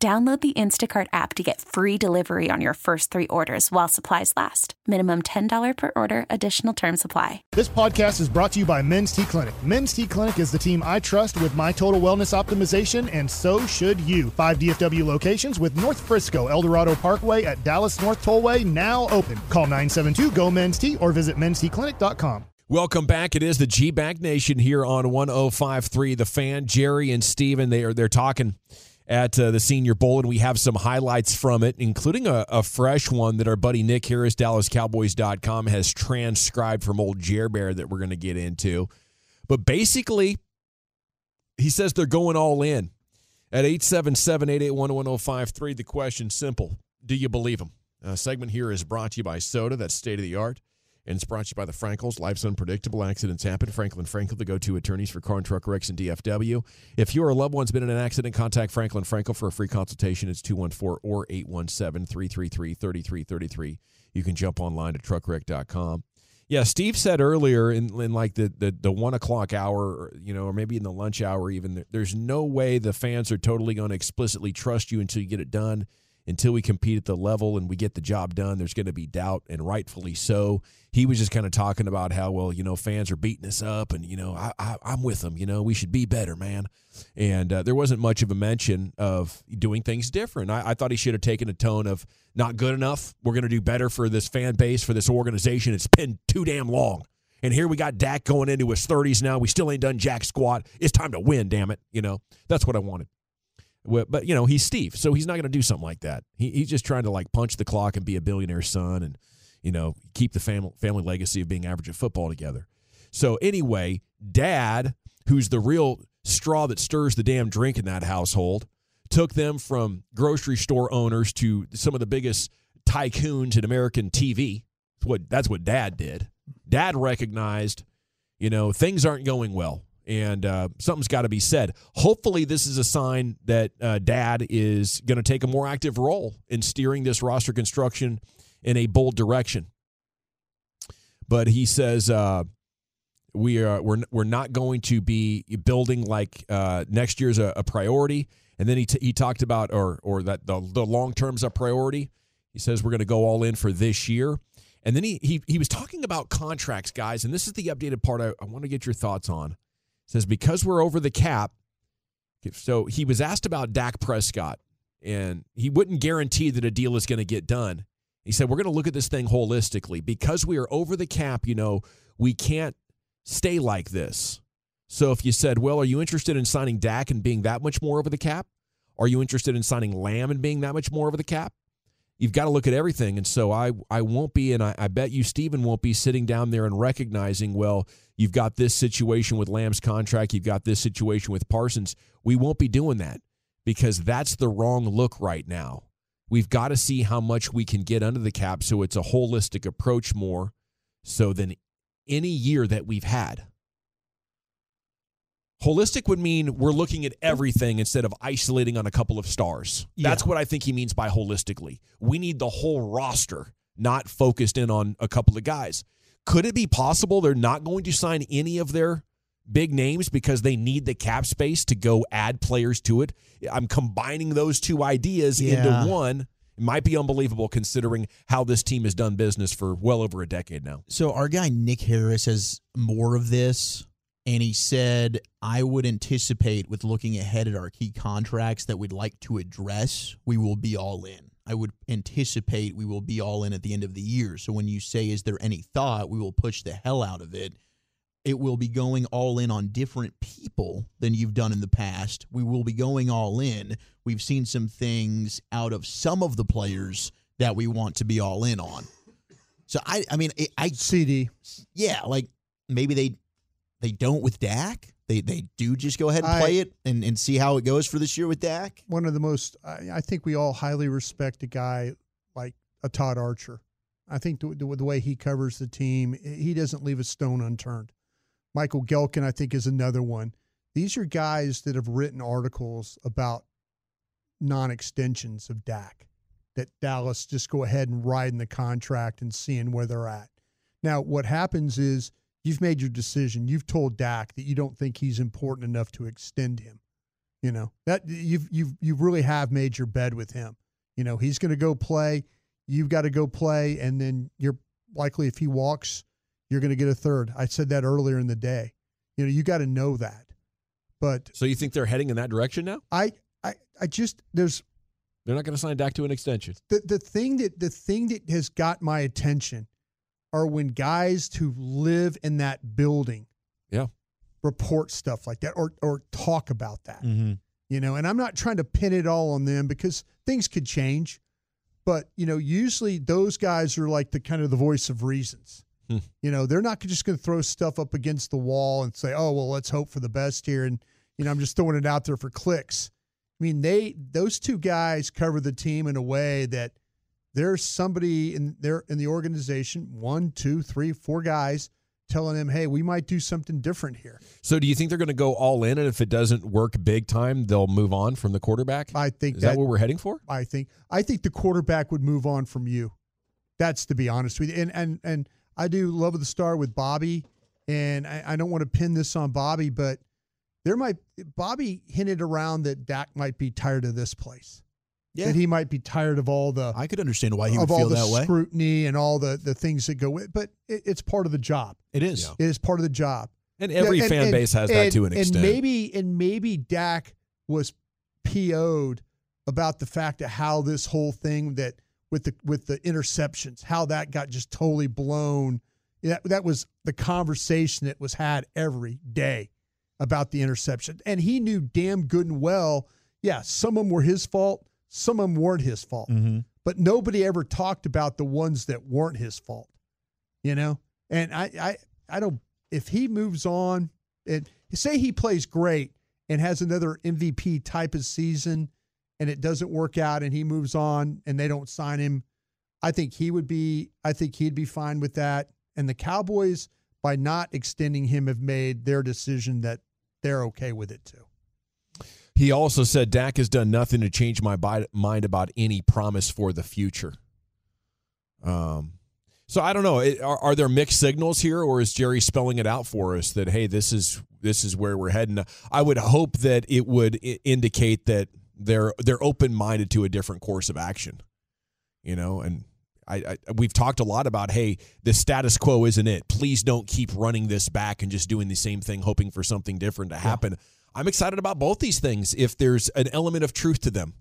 Download the Instacart app to get free delivery on your first three orders while supplies last. Minimum $10 per order, additional term supply. This podcast is brought to you by Men's T Clinic. Men's T Clinic is the team I trust with my total wellness optimization, and so should you. Five DFW locations with North Frisco, Eldorado Parkway at Dallas North Tollway now open. Call 972 GO Men's T or visit mensteclinic.com. Welcome back. It is the G Bag Nation here on 1053 The Fan. Jerry and Steven, they are they're talking at uh, the Senior Bowl, and we have some highlights from it, including a, a fresh one that our buddy Nick Harris, DallasCowboys.com, has transcribed from old Jer Bear that we're going to get into. But basically, he says they're going all in. At 877 881 1053, the question simple Do you believe him? A segment here is brought to you by Soda, that's state of the art. And it's brought to you by the Frenkels. Life's unpredictable. Accidents happen. Franklin Frenkel, the go to attorneys for car and truck wrecks in DFW. If you or a loved one's been in an accident, contact Franklin Frenkel for a free consultation. It's 214 or 817 333 3333. You can jump online to truckwreck.com. Yeah, Steve said earlier in, in like the, the, the one o'clock hour, you know, or maybe in the lunch hour, even, there's no way the fans are totally going to explicitly trust you until you get it done until we compete at the level and we get the job done, there's going to be doubt, and rightfully so. He was just kind of talking about how, well, you know, fans are beating us up, and, you know, I, I, am with them. You know, we should be better, man. And uh, there wasn't much of a mention of doing things different. I, I thought he should have taken a tone of not good enough. We're going to do better for this fan base, for this organization. It's been too damn long. And here we got Dak going into his 30s now. We still ain't done jack squat. It's time to win, damn it. You know, that's what I wanted. But you know he's Steve, so he's not going to do something like that. He, he's just trying to like punch the clock and be a billionaire son, and you know keep the family family legacy of being average at football together. So anyway, Dad, who's the real straw that stirs the damn drink in that household, took them from grocery store owners to some of the biggest tycoons in American TV. That's what that's what Dad did. Dad recognized, you know, things aren't going well and uh, something's got to be said. Hopefully, this is a sign that uh, Dad is going to take a more active role in steering this roster construction in a bold direction. But he says uh, we are we're we're not going to be building like uh, next year's a, a, priority. And then he t- he talked about or or that the the long term's a priority. He says we're going to go all in for this year. And then he, he he was talking about contracts, guys, and this is the updated part I, I want to get your thoughts on says because we're over the cap. So he was asked about Dak Prescott, and he wouldn't guarantee that a deal is going to get done. He said, We're going to look at this thing holistically. Because we are over the cap, you know, we can't stay like this. So if you said, Well, are you interested in signing Dak and being that much more over the cap? Are you interested in signing Lamb and being that much more over the cap? You've got to look at everything. And so I, I won't be, and I, I bet you, Stephen, won't be sitting down there and recognizing, well, You've got this situation with Lamb's contract. You've got this situation with Parsons. We won't be doing that because that's the wrong look right now. We've got to see how much we can get under the cap so it's a holistic approach more so than any year that we've had. Holistic would mean we're looking at everything instead of isolating on a couple of stars. Yeah. That's what I think he means by holistically. We need the whole roster, not focused in on a couple of guys. Could it be possible they're not going to sign any of their big names because they need the cap space to go add players to it? I'm combining those two ideas yeah. into one. It might be unbelievable considering how this team has done business for well over a decade now. So our guy Nick Harris has more of this and he said I would anticipate with looking ahead at our key contracts that we'd like to address, we will be all in. I would anticipate we will be all in at the end of the year. So when you say, is there any thought, we will push the hell out of it. It will be going all in on different people than you've done in the past. We will be going all in. We've seen some things out of some of the players that we want to be all in on. So I, I mean, I, I CD, yeah, like maybe they they don't with Dak. They they do just go ahead and I- play it and, and see how it goes for this year with Dak. one of the most I, I think we all highly respect a guy like a Todd Archer. I think the, the, the way he covers the team, he doesn't leave a stone unturned. Michael Gehlken, I think, is another one. These are guys that have written articles about non-extensions of Dak. That Dallas just go ahead and ride in the contract and seeing where they're at. Now, what happens is you've made your decision. You've told Dak that you don't think he's important enough to extend him. You know that you've you've you really have made your bed with him. You know he's going to go play. You've got to go play, and then you're likely if he walks, you're going to get a third. I said that earlier in the day. You know you got to know that. But So you think they're heading in that direction now? I I I just there's They're not going to sign Dak to an extension. the the thing that the thing that has got my attention are when guys who live in that building Yeah. report stuff like that or or talk about that. Mm-hmm. you know and i'm not trying to pin it all on them because things could change but you know usually those guys are like the kind of the voice of reasons Hmm. you know they're not just going to throw stuff up against the wall and say oh well let's hope for the best here and you know i'm just throwing it out there for clicks i mean they those two guys cover the team in a way that there's somebody in there in the organization one two three four guys telling them hey we might do something different here So do you think they're going to go all in, and if it doesn't work big time, they'll move on from the quarterback? i think Is that what we're heading for? I think I think the quarterback would move on from you. That's to be honest with you. And and and I do love of the star with Bobby, and I, I don't want to pin this on Bobby, but there might Bobby hinted around that Dak might be tired of this place. Yeah, That he might be tired of all the I could understand why he would of all feel the that way. scrutiny and all the the things that go with. But it, it's part of the job. It is. Yeah. It is part of the job. And every Yeah, and- fan and- base has that to an extent. And maybe and maybe Dak was PO'd about the fact of how this whole thing that with the with the interceptions, how that got just totally blown. That that was the conversation that was had every day about the interception. And he knew damn good and well, yeah, some of them were his fault, some of them weren't his fault. Mm-hmm. But nobody ever talked about the ones that weren't his fault. You know? And I I I don't if he moves on and say he plays great and has another MVP type of season and it doesn't work out and he moves on and they don't sign him, I think he would be I think he'd be fine with that. And the Cowboys by not extending him have made their decision that they're okay with it too. He also said Dak has done nothing to change my mind about any promise for the future. Um, so I don't know. It- Are, are there mixed signals here, or is Jerry spelling it out for us that hey, this is this is where we're heading? I would hope that it would indicate that they're they're open minded to a different course of action. You know, and I, I we've talked a lot about hey, the status quo isn't it. Please don't keep running this back and just doing the same thing, hoping for something different to happen. I'm excited about both these things if there's an element of truth to them.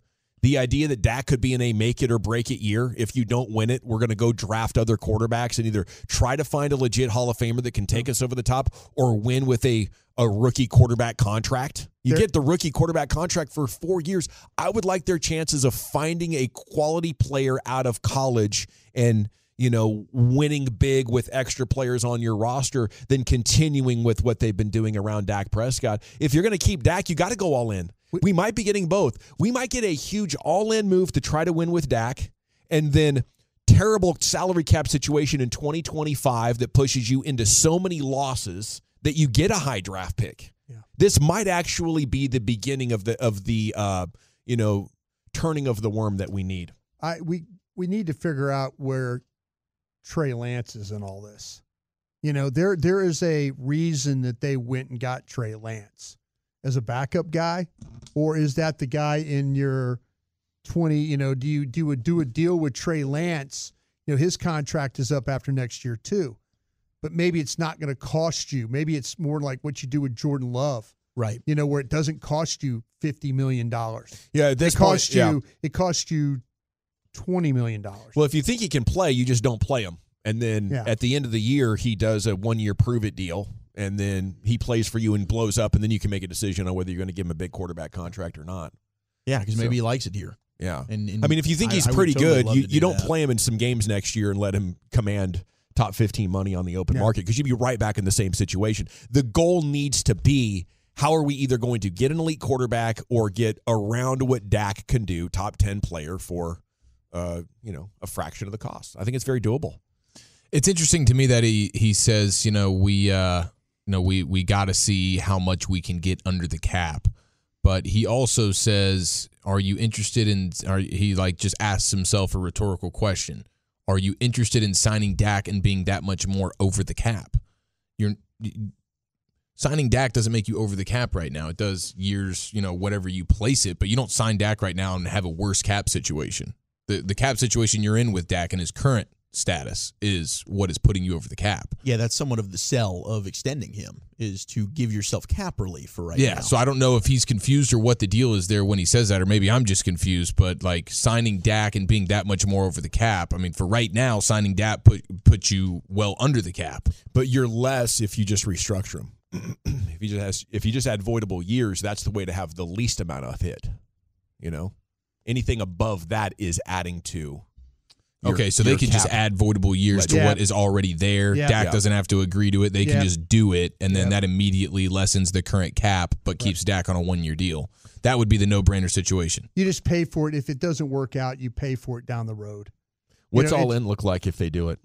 The idea that Dak could be in a make it or break it year. If you don't win it, we're going to go draft other quarterbacks and either try to find a legit Hall of Famer that can take us over the top or win with a, a rookie quarterback contract. You get the rookie quarterback contract for four years. I would like their chances of finding a quality player out of college and you know, winning big with extra players on your roster than continuing with what they've been doing around Dak Prescott. If you're going to keep Dak, you got to go all in. We might be getting both. We might get a huge all in move to try to win with Dak and then terrible salary cap situation in 2025 that pushes you into so many losses that you get a high draft pick. Yeah. This might actually be the beginning of the of the uh, you know, turning of the worm that we need. I we we need to figure out where Trey Lance's in all this. You know, there there is a reason that they went and got Trey Lance as a backup guy, or is that the guy in your twenty? You know, do you do a do a deal with Trey Lance? You know, his contract is up after next year too, but maybe it's not going to cost you. Maybe it's more like what you do with Jordan Love. Right. You know, where it doesn't cost you fifty million dollars. Yeah, this It costs point, yeah. you. It costs you twenty million dollars. Well, if you think he can play, you just don't play him. And then Yeah. at the end of the year, he does a one year prove it deal. And then he plays for you and blows up. And then you can make a decision on whether you're going to give him a big quarterback contract or not. Yeah, because So- maybe he likes it here. Yeah. And, and I mean, if you think he's I would pretty totally good, love you, to you do don't that. play him in some games next year and let him command top 15 money on the open Yeah. market because you'd be right back in the same situation. The goal needs to be how are we either going to get an elite quarterback or get around what Dak can do, top 10 player for uh, you know, a fraction of the cost. I think it's very doable. It's interesting to me that he he says, you know, we uh you know, we we got to see how much we can get under the cap. But he also says, are you interested in are he like just asks himself a rhetorical question. Are you interested in signing Dak and being that much more over the cap? You're signing Dak doesn't make you over the cap right now. It does years, you know, whatever you place it, but you don't sign Dak right now and have a worse cap situation. The the cap situation you're in with Dak and his current status is what is putting you over the cap. Yeah, that's somewhat of the sell of extending him is to give yourself cap relief for right now. yeah, now. so I don't know if he's confused or what the deal is there when he says that, or maybe I'm just confused. But like signing Dak and being that much more over the cap, I mean, for right now, signing Dak put put you well under the cap. But you're less if you just restructure him. if you just has, if you just add voidable years, that's the way to have the least amount of hit. You know, anything above that is adding to. your- okay, so they your can just add voidable years to Yeah. what is already there. Yeah. Dak Yeah. doesn't have to agree to it; they Yeah. can just do it, and then Yeah. that immediately lessens the current cap, but keeps Dak on a one year deal. That would be the no brainer situation. You just pay for it. If it doesn't work out, you pay for it down the road. What's know, all in look like if they do it?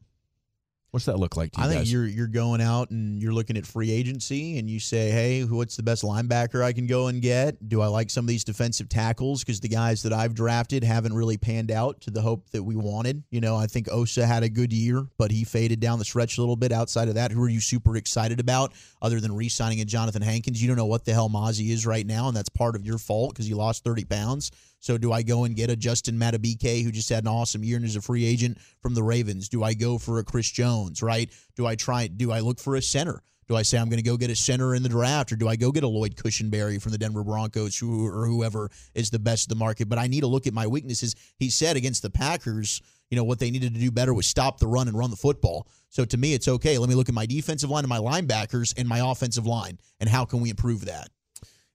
What's that look like to you I think guys? you're you're going out and you're looking at free agency and you say, hey, what's the best linebacker I can go and get? Do I like some of these defensive tackles because the guys that I've drafted haven't really panned out to the hope that we wanted? You know, I think Osa had a good year, but he faded down the stretch a little bit. Outside of that, who are you super excited about other than re-signing a Jonathan Hankins? You don't know what the hell Mazi is right now, and that's part of your fault because you lost 30 pounds. So do I go and get a Justin Madubuike who just had an awesome year and is a free agent from the Ravens? Do I go for a Chris Jones, right? Do I try do I look for a center? Do I say I'm going to go get a center in the draft or do I go get a Lloyd Cushenberry from the Denver Broncos who, or whoever is the best of the market? But I need to look at my weaknesses. He said against the Packers, you know, what they needed to do better was stop the run and run the football. So to me, it's okay. Let me look at my defensive line and my linebackers and my offensive line and how can we improve that?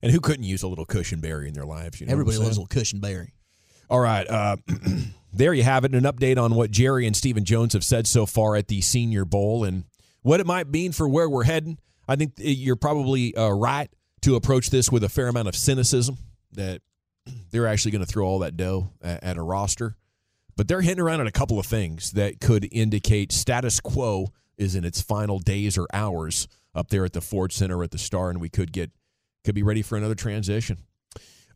And who couldn't use a little cushion berry in their lives? You know Everybody loves a little Cushenberry. All right. Uh, there you have it. An update on what Jerry and Stephen Jones have said so far at the Senior Bowl and what it might mean for where we're heading. I think you're probably uh, right to approach this with a fair amount of cynicism that they're actually going to throw all that dough at, at a roster. But they're hitting around at a couple of things that could indicate status quo is in its final days or hours up there at the Ford Center at the Star, and we could get could be ready for another transition.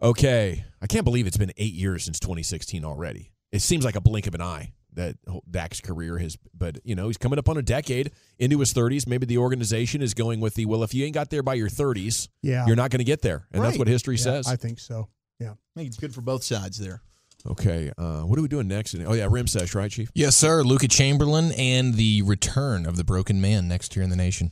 Okay, I can't believe it's been eight years since 2016 already. It seems like a blink of an eye that Dak's career has, but you know he's coming up on a decade into his 30s. Maybe the organization is going with the well, if you ain't got there by your 30s, Yeah. you're not going to get there, and that's what history Yeah, says. I think so. Yeah. I think it's good for both sides there. okay, uh, what are we doing next? Oh yeah, rim sesh, right, Chief? Yes, sir. Luka Chamberlain and the return of the broken man next year in the nation.